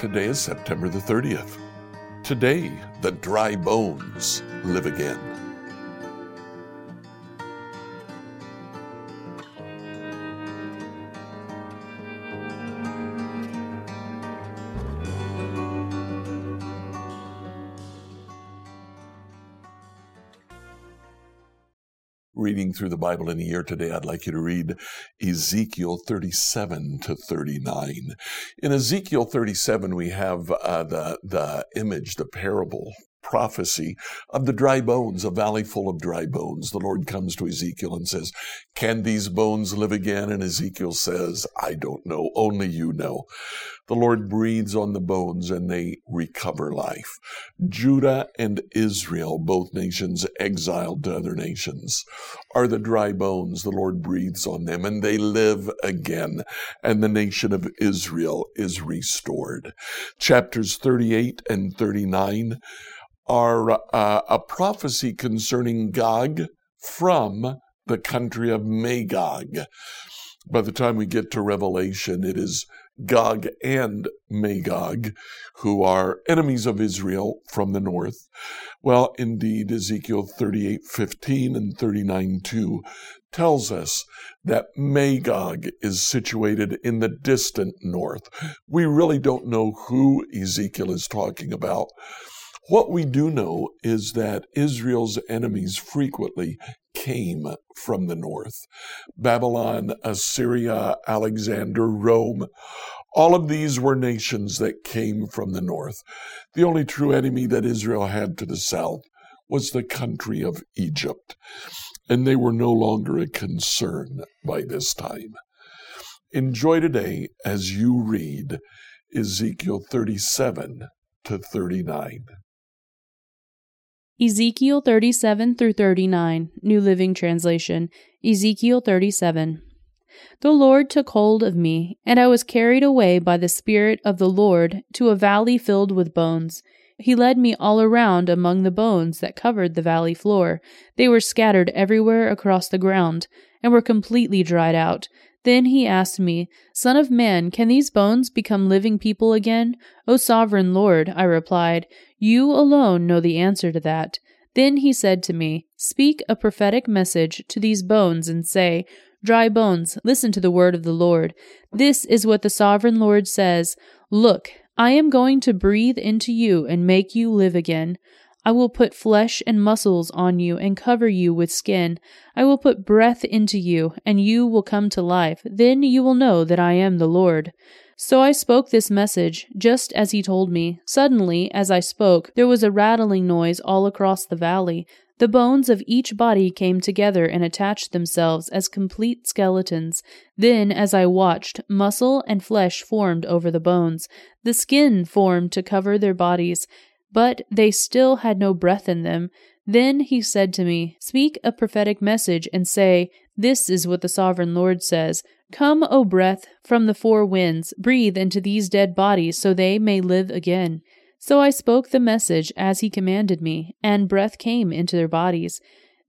Today is September the 30th. Today, the dry bones live again. Reading through the Bible in a year today, I'd like you to read Ezekiel 37 to 39. In Ezekiel 37, we have uh, the, the image, the parable prophecy of the dry bones, a valley full of dry bones. The Lord comes to Ezekiel and says, Can these bones live again? And Ezekiel says, I don't know, only you know. The Lord breathes on the bones and they recover life. Judah and Israel, both nations exiled to other nations, are the dry bones. The Lord breathes on them and they live again. And the nation of Israel is restored. Chapters 38 and 39 are uh, a prophecy concerning Gog from the country of Magog. By the time we get to Revelation, it is Gog and Magog, who are enemies of Israel from the north. Well, indeed, Ezekiel 38 15 and 39 2 tells us that Magog is situated in the distant north. We really don't know who Ezekiel is talking about. What we do know is that Israel's enemies frequently came from the north Babylon, Assyria, Alexander, Rome. All of these were nations that came from the north. The only true enemy that Israel had to the south was the country of Egypt, and they were no longer a concern by this time. Enjoy today as you read Ezekiel 37 to 39. Ezekiel 37 through 39, New Living Translation. Ezekiel 37. The Lord took hold of me, and I was carried away by the Spirit of the Lord to a valley filled with bones. He led me all around among the bones that covered the valley floor. They were scattered everywhere across the ground, and were completely dried out. Then he asked me, Son of man, can these bones become living people again? O sovereign Lord, I replied, you alone know the answer to that. Then he said to me, Speak a prophetic message to these bones and say, Dry bones, listen to the word of the Lord. This is what the sovereign Lord says Look, I am going to breathe into you and make you live again. I will put flesh and muscles on you and cover you with skin. I will put breath into you, and you will come to life. Then you will know that I am the Lord. So I spoke this message, just as he told me. Suddenly, as I spoke, there was a rattling noise all across the valley. The bones of each body came together and attached themselves as complete skeletons. Then, as I watched, muscle and flesh formed over the bones. The skin formed to cover their bodies, but they still had no breath in them. Then he said to me, Speak a prophetic message and say, This is what the sovereign Lord says. Come, O breath, from the four winds, breathe into these dead bodies so they may live again. So I spoke the message as he commanded me, and breath came into their bodies.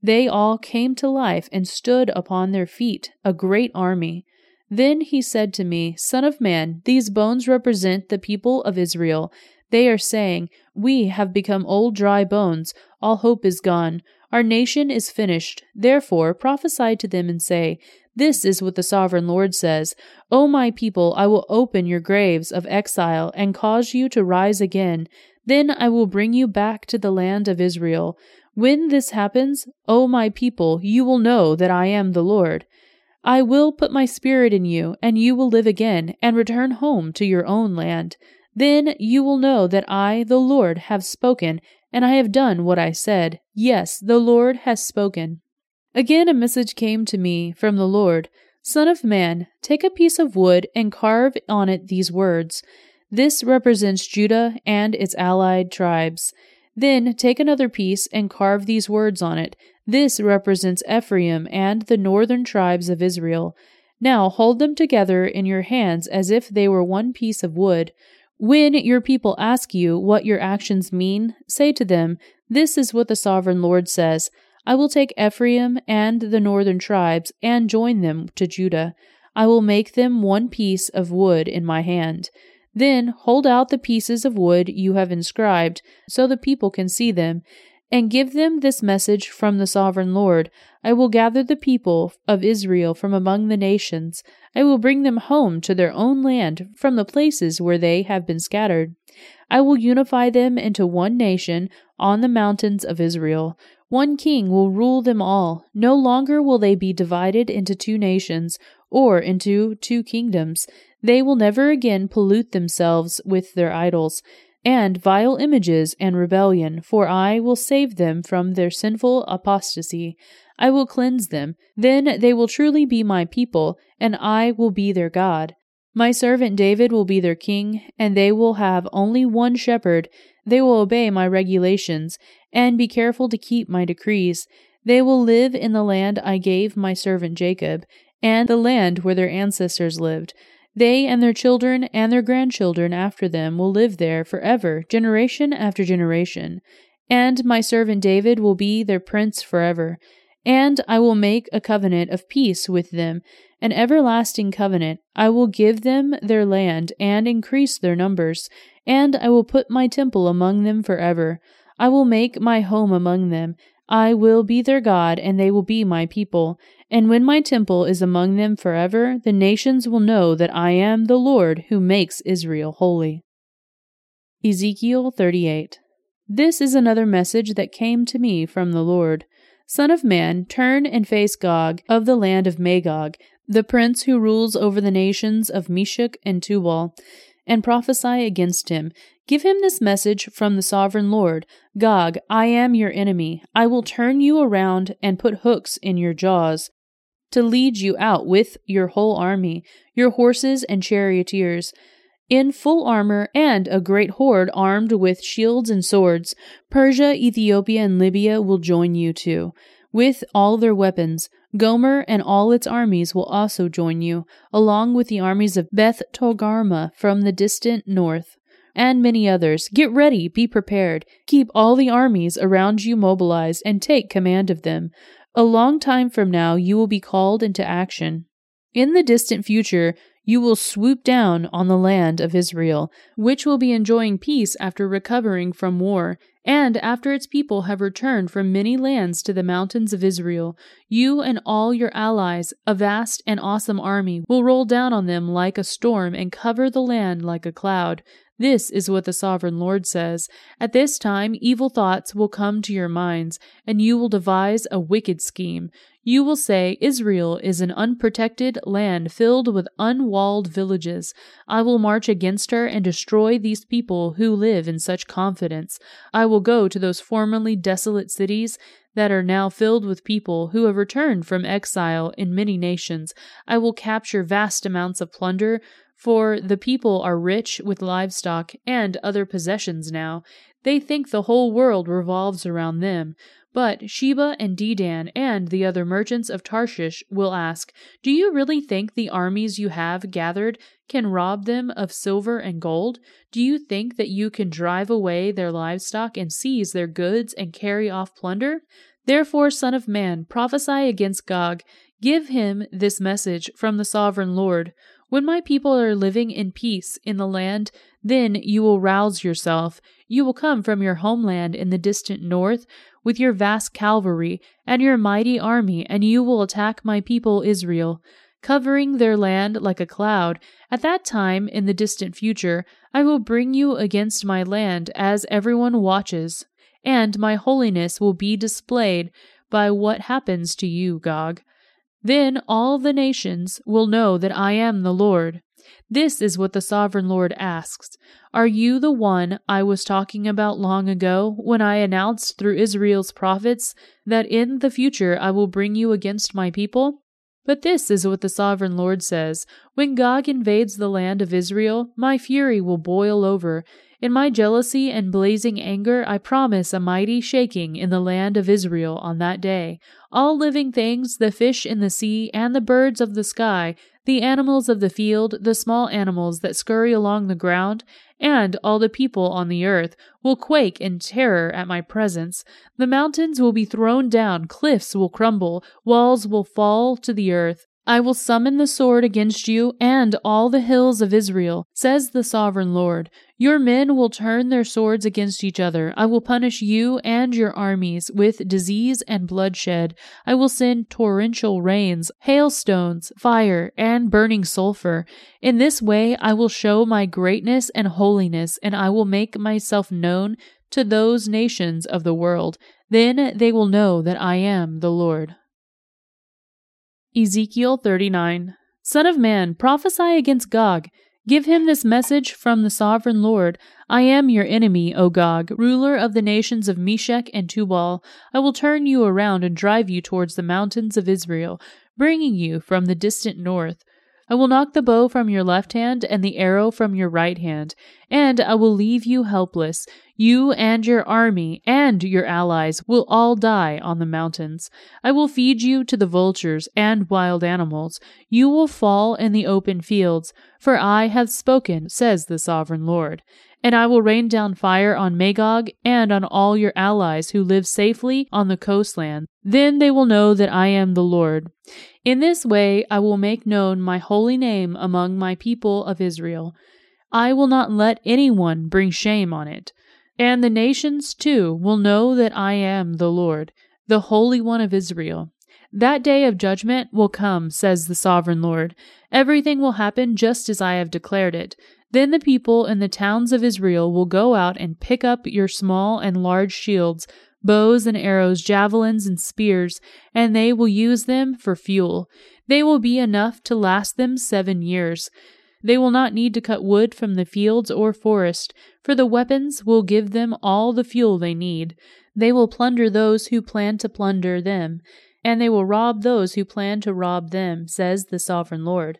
They all came to life and stood upon their feet, a great army. Then he said to me, Son of man, these bones represent the people of Israel. They are saying, We have become old dry bones, all hope is gone. Our nation is finished. Therefore prophesy to them and say, this is what the sovereign Lord says O my people, I will open your graves of exile and cause you to rise again. Then I will bring you back to the land of Israel. When this happens, O my people, you will know that I am the Lord. I will put my spirit in you, and you will live again, and return home to your own land. Then you will know that I, the Lord, have spoken, and I have done what I said. Yes, the Lord has spoken. Again a message came to me from the Lord Son of man, take a piece of wood and carve on it these words. This represents Judah and its allied tribes. Then take another piece and carve these words on it. This represents Ephraim and the northern tribes of Israel. Now hold them together in your hands as if they were one piece of wood. When your people ask you what your actions mean, say to them, This is what the sovereign Lord says I will take Ephraim and the northern tribes and join them to Judah. I will make them one piece of wood in my hand. Then hold out the pieces of wood you have inscribed, so the people can see them, and give them this message from the sovereign Lord I will gather the people of Israel from among the nations. I will bring them home to their own land from the places where they have been scattered. I will unify them into one nation on the mountains of Israel. One king will rule them all. No longer will they be divided into two nations or into two kingdoms. They will never again pollute themselves with their idols and vile images and rebellion, for I will save them from their sinful apostasy. I will cleanse them. Then they will truly be my people, and I will be their God. My servant David will be their king, and they will have only one shepherd. They will obey my regulations, and be careful to keep my decrees. They will live in the land I gave my servant Jacob, and the land where their ancestors lived. They and their children and their grandchildren after them will live there forever, generation after generation. And my servant David will be their prince forever. And I will make a covenant of peace with them, an everlasting covenant. I will give them their land and increase their numbers, and I will put my temple among them forever. I will make my home among them. I will be their God, and they will be my people. And when my temple is among them forever, the nations will know that I am the Lord who makes Israel holy. Ezekiel 38 This is another message that came to me from the Lord. Son of man, turn and face Gog of the land of Magog, the prince who rules over the nations of Meshech and Tubal, and prophesy against him. Give him this message from the sovereign Lord Gog, I am your enemy. I will turn you around and put hooks in your jaws to lead you out with your whole army, your horses and charioteers, in full armor, and a great horde armed with shields and swords. Persia, Ethiopia, and Libya will join you too, with all their weapons. Gomer and all its armies will also join you, along with the armies of Beth Togarmah from the distant north and many others. Get ready, be prepared. Keep all the armies around you mobilized and take command of them. A long time from now, you will be called into action. In the distant future, you will swoop down on the land of Israel, which will be enjoying peace after recovering from war, and after its people have returned from many lands to the mountains of Israel. You and all your allies, a vast and awesome army, will roll down on them like a storm and cover the land like a cloud. This is what the sovereign Lord says. At this time, evil thoughts will come to your minds, and you will devise a wicked scheme. You will say, Israel is an unprotected land filled with unwalled villages. I will march against her and destroy these people who live in such confidence. I will go to those formerly desolate cities that are now filled with people who have returned from exile in many nations. I will capture vast amounts of plunder for the people are rich with livestock and other possessions now. They think the whole world revolves around them. But Sheba and Dedan and the other merchants of Tarshish will ask, Do you really think the armies you have gathered can rob them of silver and gold? Do you think that you can drive away their livestock and seize their goods and carry off plunder? Therefore, Son of Man, prophesy against Gog. Give him this message from the sovereign Lord. When my people are living in peace in the land, then you will rouse yourself. You will come from your homeland in the distant north with your vast cavalry and your mighty army, and you will attack my people Israel, covering their land like a cloud. At that time, in the distant future, I will bring you against my land as everyone watches, and my holiness will be displayed by what happens to you, Gog. Then all the nations will know that I am the Lord. This is what the sovereign Lord asks Are you the one I was talking about long ago when I announced through Israel's prophets that in the future I will bring you against my people? But this is what the sovereign Lord says When Gog invades the land of Israel, my fury will boil over, in my jealousy and blazing anger, I promise a mighty shaking in the land of Israel on that day. All living things, the fish in the sea, and the birds of the sky, the animals of the field, the small animals that scurry along the ground, and all the people on the earth will quake in terror at my presence. The mountains will be thrown down, cliffs will crumble, walls will fall to the earth. I will summon the sword against you and all the hills of Israel, says the sovereign Lord. Your men will turn their swords against each other. I will punish you and your armies with disease and bloodshed. I will send torrential rains, hailstones, fire, and burning sulfur. In this way I will show my greatness and holiness, and I will make myself known to those nations of the world. Then they will know that I am the Lord. Ezekiel 39 Son of man, prophesy against Gog. Give him this message from the sovereign Lord I am your enemy, O Gog, ruler of the nations of Meshech and Tubal. I will turn you around and drive you towards the mountains of Israel, bringing you from the distant north. I will knock the bow from your left hand and the arrow from your right hand, and I will leave you helpless. You and your army and your allies will all die on the mountains. I will feed you to the vultures and wild animals. You will fall in the open fields, for I have spoken, says the sovereign Lord. And I will rain down fire on Magog and on all your allies who live safely on the coastland. Then they will know that I am the Lord. In this way I will make known my holy name among my people of Israel. I will not let anyone bring shame on it. And the nations, too, will know that I am the Lord, the Holy One of Israel. That day of judgment will come, says the sovereign Lord. Everything will happen just as I have declared it. Then the people in the towns of Israel will go out and pick up your small and large shields, bows and arrows, javelins and spears, and they will use them for fuel. They will be enough to last them seven years. They will not need to cut wood from the fields or forest, for the weapons will give them all the fuel they need. They will plunder those who plan to plunder them, and they will rob those who plan to rob them, says the sovereign Lord.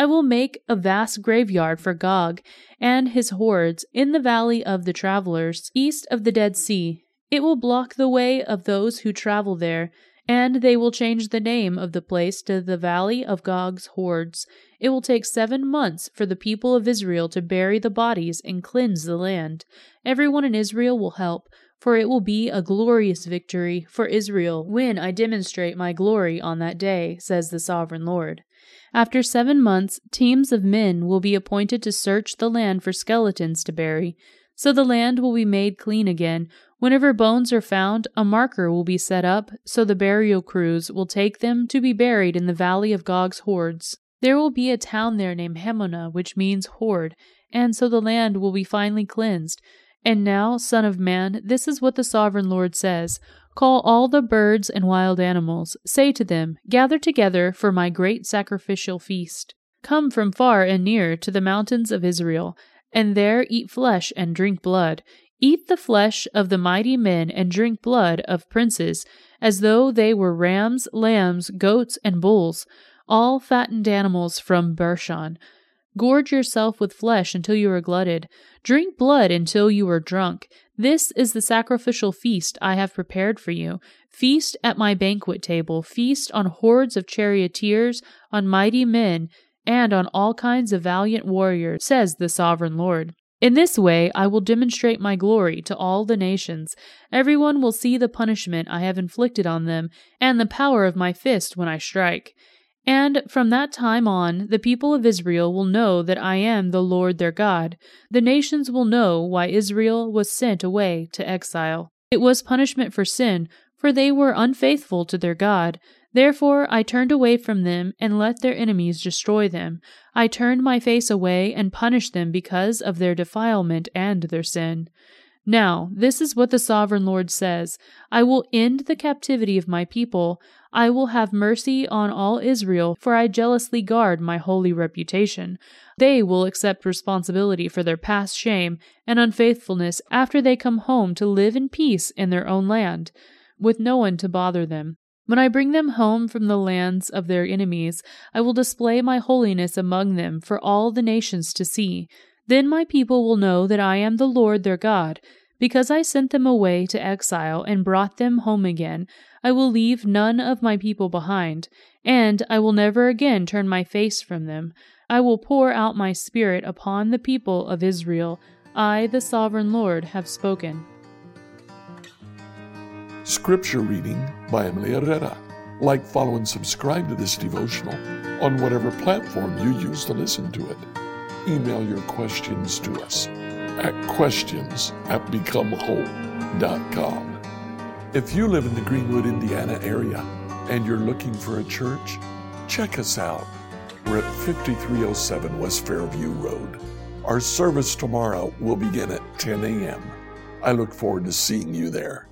I will make a vast graveyard for Gog and his hordes in the valley of the travelers, east of the Dead Sea. It will block the way of those who travel there, and they will change the name of the place to the Valley of Gog's Hordes. It will take seven months for the people of Israel to bury the bodies and cleanse the land. Everyone in Israel will help, for it will be a glorious victory for Israel when I demonstrate my glory on that day, says the sovereign Lord. After seven months, teams of men will be appointed to search the land for skeletons to bury. So the land will be made clean again. Whenever bones are found, a marker will be set up, so the burial crews will take them to be buried in the valley of Gog's hordes. There will be a town there named Hamonah, which means horde, and so the land will be finally cleansed. And now, Son of Man, this is what the Sovereign Lord says Call all the birds and wild animals. Say to them, Gather together for my great sacrificial feast. Come from far and near to the mountains of Israel, and there eat flesh and drink blood. Eat the flesh of the mighty men and drink blood of princes, as though they were rams, lambs, goats, and bulls, all fattened animals from Bashan. Gorge yourself with flesh until you are glutted. Drink blood until you are drunk. This is the sacrificial feast I have prepared for you. Feast at my banquet table. Feast on hordes of charioteers, on mighty men, and on all kinds of valiant warriors, says the sovereign Lord. In this way I will demonstrate my glory to all the nations. Everyone will see the punishment I have inflicted on them, and the power of my fist when I strike. And from that time on, the people of Israel will know that I am the Lord their God. The nations will know why Israel was sent away to exile. It was punishment for sin, for they were unfaithful to their God. Therefore I turned away from them and let their enemies destroy them. I turned my face away and punished them because of their defilement and their sin. Now, this is what the sovereign Lord says I will end the captivity of my people. I will have mercy on all Israel, for I jealously guard my holy reputation. They will accept responsibility for their past shame and unfaithfulness after they come home to live in peace in their own land, with no one to bother them. When I bring them home from the lands of their enemies, I will display my holiness among them for all the nations to see. Then my people will know that I am the Lord their God. Because I sent them away to exile and brought them home again, I will leave none of my people behind, And I will never again turn my face from them. I will pour out my Spirit upon the people of Israel. I, the sovereign Lord, have spoken. Scripture reading by Emily Herrera. Like, follow, and subscribe to this devotional on whatever platform you use to listen to it. Email your questions to us at questions at becomehope.com. If you live in the Greenwood, Indiana area and you're looking for a church, check us out. We're at 5307 West Fairview Road. Our service tomorrow will begin at 10 a.m. I look forward to seeing you there.